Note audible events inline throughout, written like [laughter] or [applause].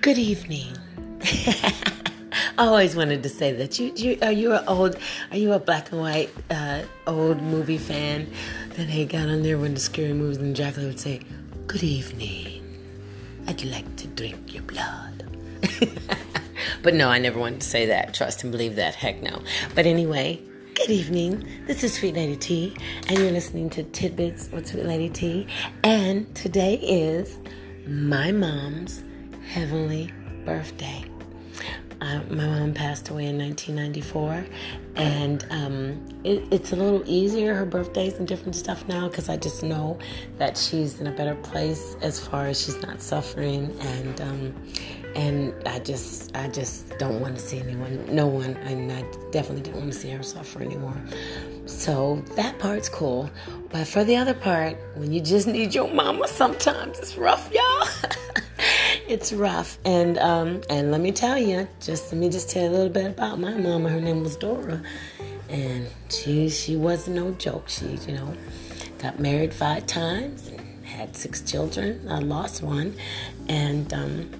Good evening. I [laughs] always wanted to say that. You, you are you an old? Are you a black and white uh, old movie fan? That they got on there when the scary movies and Dracula would say, "Good evening. I'd like to drink your blood." [laughs] but no, I never wanted to say that. Trust and believe that. Heck no. But anyway, good evening. This is Sweet Lady T, and you're listening to Tidbits with Sweet Lady T. And today is my mom's heavenly birthday. Uh, my mom passed away in 1994, and um, it, it's a little easier her birthdays and different stuff now because I just know that she's in a better place as far as she's not suffering, and um, and I just I just don't want to see anyone, no one, and I definitely don't want to see her suffer anymore. So that part's cool, but for the other part, when you just need your mama, sometimes it's rough, y'all. It's rough. And um, and let me tell you, just let me just tell you a little bit about my mama. Her name was Dora, and she she wasn't no joke. She you know got married five times, had six children. I lost one, and um,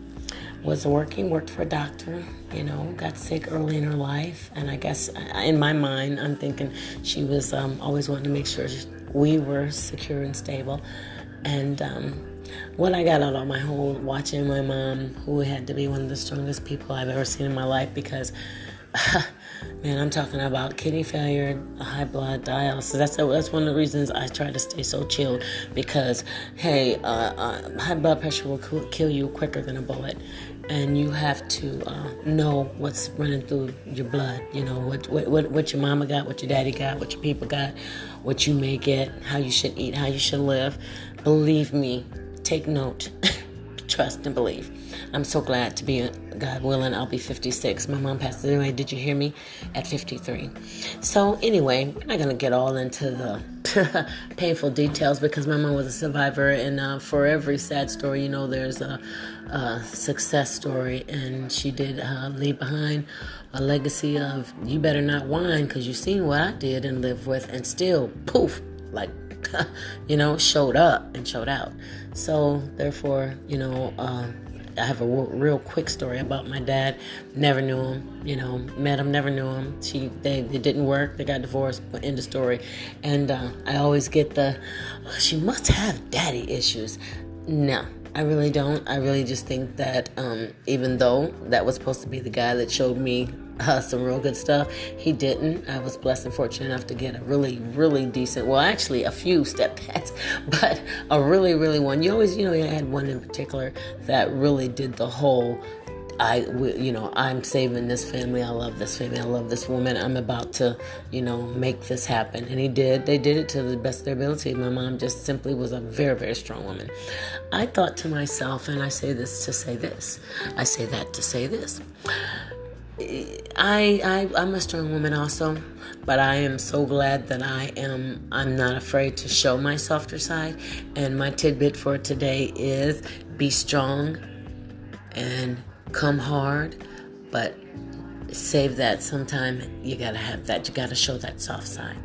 was working, worked for a doctor. You know, got sick early in her life, and I guess uh, in my mind, I'm thinking she was um, always wanting to make sure we were secure and stable, and. Um, what I got out of my whole watching my mom, who had to be one of the strongest people I've ever seen in my life, because [laughs] man, I'm talking about kidney failure, high blood, dialysis. That's that's one of the reasons I try to stay so chilled because hey, uh, uh, high blood pressure will kill you quicker than a bullet, and you have to uh, know what's running through your blood. You know what, what what your mama got, what your daddy got, what your people got, what you may get, how you should eat, how you should live. Believe me, take note, [laughs] trust, and believe. I'm so glad to be, God willing, I'll be 56. My mom passed away, did you hear me? At 53. So, anyway, we're not going to get all into the [laughs] painful details because my mom was a survivor, and uh, for every sad story, you know, there's a, a success story, and she did uh, leave behind a legacy of you better not whine because you've seen what I did and lived with, and still, poof, like [laughs] you know, showed up and showed out. So, therefore, you know, uh, I have a real quick story about my dad. Never knew him, you know, met him, never knew him. She, they, it didn't work. They got divorced. End of story. And uh, I always get the, oh, she must have daddy issues. No, I really don't. I really just think that um, even though that was supposed to be the guy that showed me uh, some real good stuff. He didn't. I was blessed and fortunate enough to get a really, really decent, well, actually a few step stepdads, [laughs] but a really, really one. You always, you know, I had one in particular that really did the whole I, you know, I'm saving this family. I love this family. I love this woman. I'm about to, you know, make this happen. And he did. They did it to the best of their ability. My mom just simply was a very, very strong woman. I thought to myself, and I say this to say this, I say that to say this. I, I I'm a strong woman also, but I am so glad that I am I'm not afraid to show my softer side. And my tidbit for today is be strong and come hard, but save that sometime you gotta have that you gotta show that soft side.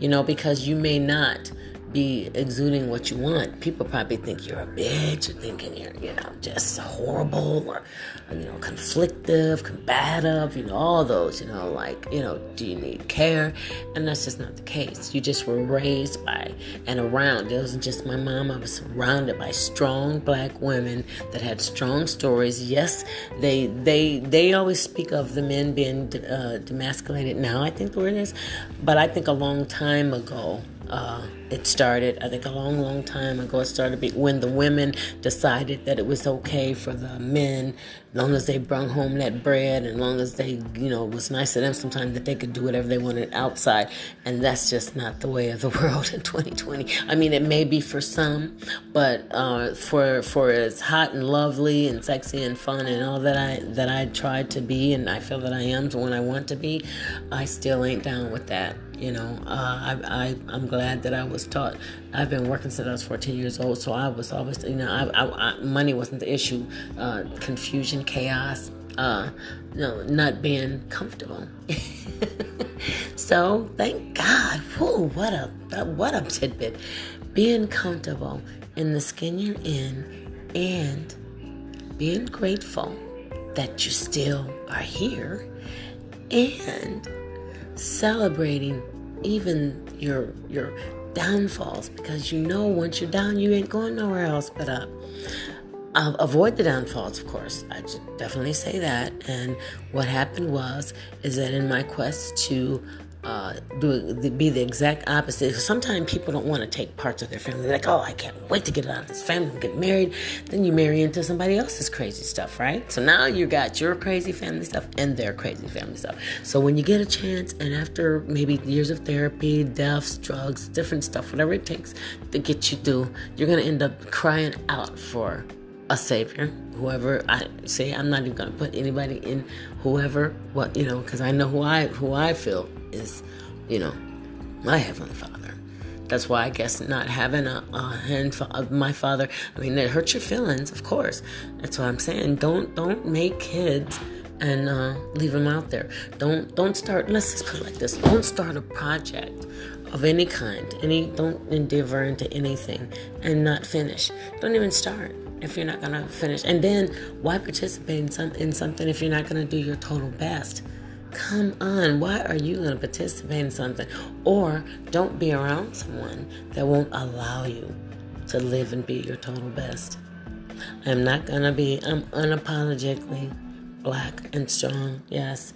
You know because you may not be exuding what you want, people probably think you're a bitch or thinking you're, you know, just horrible or, you know, conflictive, combative, you know, all those, you know, like, you know, do you need care? And that's just not the case. You just were raised by and around. It wasn't just my mom. I was surrounded by strong black women that had strong stories. Yes, they they they always speak of the men being uh, demasculated now. I think the word is, but I think a long time ago uh, it started, I think, a long, long time ago. It started when the women decided that it was okay for the men, long as they brought home that bread and long as they, you know, it was nice to them sometimes that they could do whatever they wanted outside. And that's just not the way of the [laughs] world in 2020. I mean, it may be for some, but uh, for for as hot and lovely and sexy and fun and all that I that I tried to be and I feel that I am when I want to be, I still ain't down with that. You know, uh, I, I I'm glad that I was taught. I've been working since I was 14 years old, so I was always, you know, I, I, I, money wasn't the issue. Uh, confusion, chaos, uh, you know, not being comfortable. [laughs] so thank God. Whew, what a what a tidbit. Being comfortable in the skin you're in, and being grateful that you still are here and celebrating even your your downfalls because you know once you're down you ain't going nowhere else but up. Uh, avoid the downfalls of course. I definitely say that. And what happened was is that in my quest to uh, do be the exact opposite. Sometimes people don't want to take parts of their family. They're like, oh, I can't wait to get out of this family and get married. Then you marry into somebody else's crazy stuff, right? So now you got your crazy family stuff and their crazy family stuff. So when you get a chance, and after maybe years of therapy, deaths, drugs, different stuff, whatever it takes to get you through, you're gonna end up crying out for a savior whoever i say i'm not even going to put anybody in whoever what you know because i know who i who i feel is, you know, my Heavenly Father. That's why I guess not having a, a hand of my father, I mean, it hurts your feelings, of course. That's why I'm saying don't don't make kids and uh, leave them out there. Don't don't start. Let's just put it like this: don't start a project of any kind. Any don't endeavor into anything and not finish. Don't even start if you're not gonna finish. And then why participate in, some, in something if you're not gonna do your total best? Come on, why are you going to participate in something? Or don't be around someone that won't allow you to live and be your total best. I'm not going to be, I'm unapologetically black and strong, yes.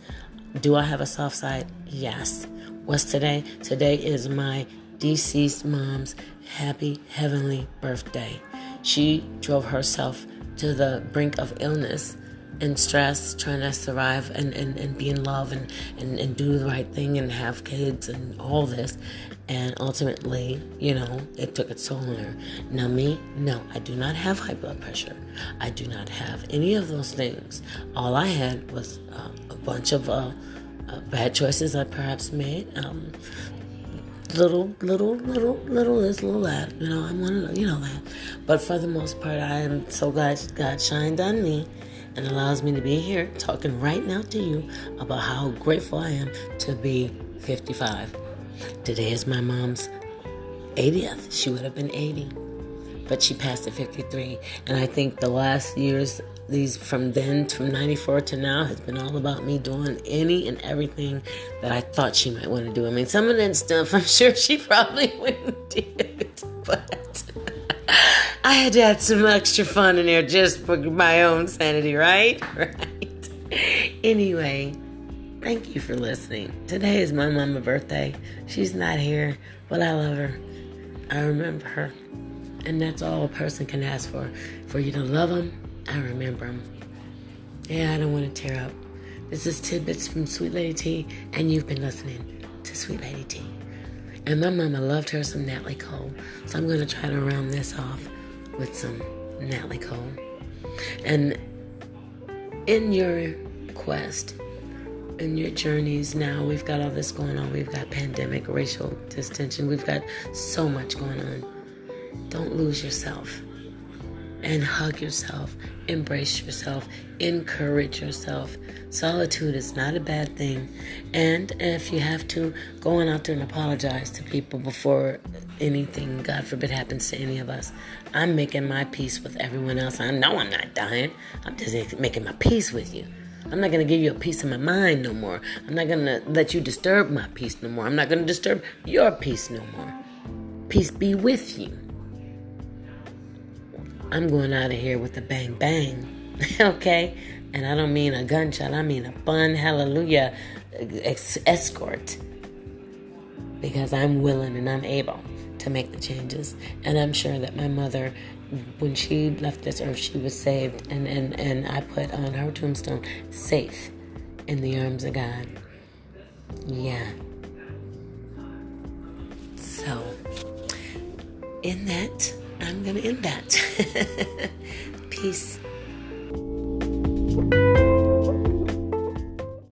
Do I have a soft side? Yes. What's today? Today is my deceased mom's happy heavenly birthday. She drove herself to the brink of illness and stress, trying to survive and, and, and be in love and, and, and do the right thing and have kids and all this. And ultimately, you know, it took its toll on her. Now, me, no, I do not have high blood pressure. I do not have any of those things. All I had was uh, a bunch of uh, uh, bad choices I perhaps made. Um, little, little, little, little this, little that. You know, I'm one of you know that. But for the most part, I am so glad God shined on me and allows me to be here talking right now to you about how grateful I am to be 55. Today is my mom's 80th. She would have been 80, but she passed at 53. And I think the last years, these from then, from 94 to now, has been all about me doing any and everything that I thought she might want to do. I mean, some of that stuff [laughs] I'm sure she probably [laughs] wouldn't do had to add some extra fun in there just for my own sanity, right? [laughs] Right. Anyway, thank you for listening. Today is my mama's birthday. She's not here, but I love her. I remember her. And that's all a person can ask for. For you to love them, I remember them. Yeah, I don't want to tear up. This is Tidbits from Sweet Lady T, and you've been listening to Sweet Lady T. And my mama loved her some Natalie Cole. So I'm going to try to round this off with some Natalie Cole. And in your quest, in your journeys now, we've got all this going on. We've got pandemic, racial distension. We've got so much going on. Don't lose yourself and hug yourself, embrace yourself, encourage yourself. Solitude is not a bad thing. And if you have to, go on out there and apologize to people before anything, God forbid, happens to any of us. I'm making my peace with everyone else. I know I'm not dying. I'm just making my peace with you. I'm not going to give you a piece of my mind no more. I'm not going to let you disturb my peace no more. I'm not going to disturb your peace no more. Peace be with you. I'm going out of here with a bang bang. [laughs] okay? And I don't mean a gunshot, I mean a fun hallelujah uh, escort. Because I'm willing and I'm able to make the changes. And I'm sure that my mother, when she left this earth, she was saved. And, and, and I put on her tombstone, safe in the arms of God. Yeah. So, in that, I'm going to end that. [laughs] Peace.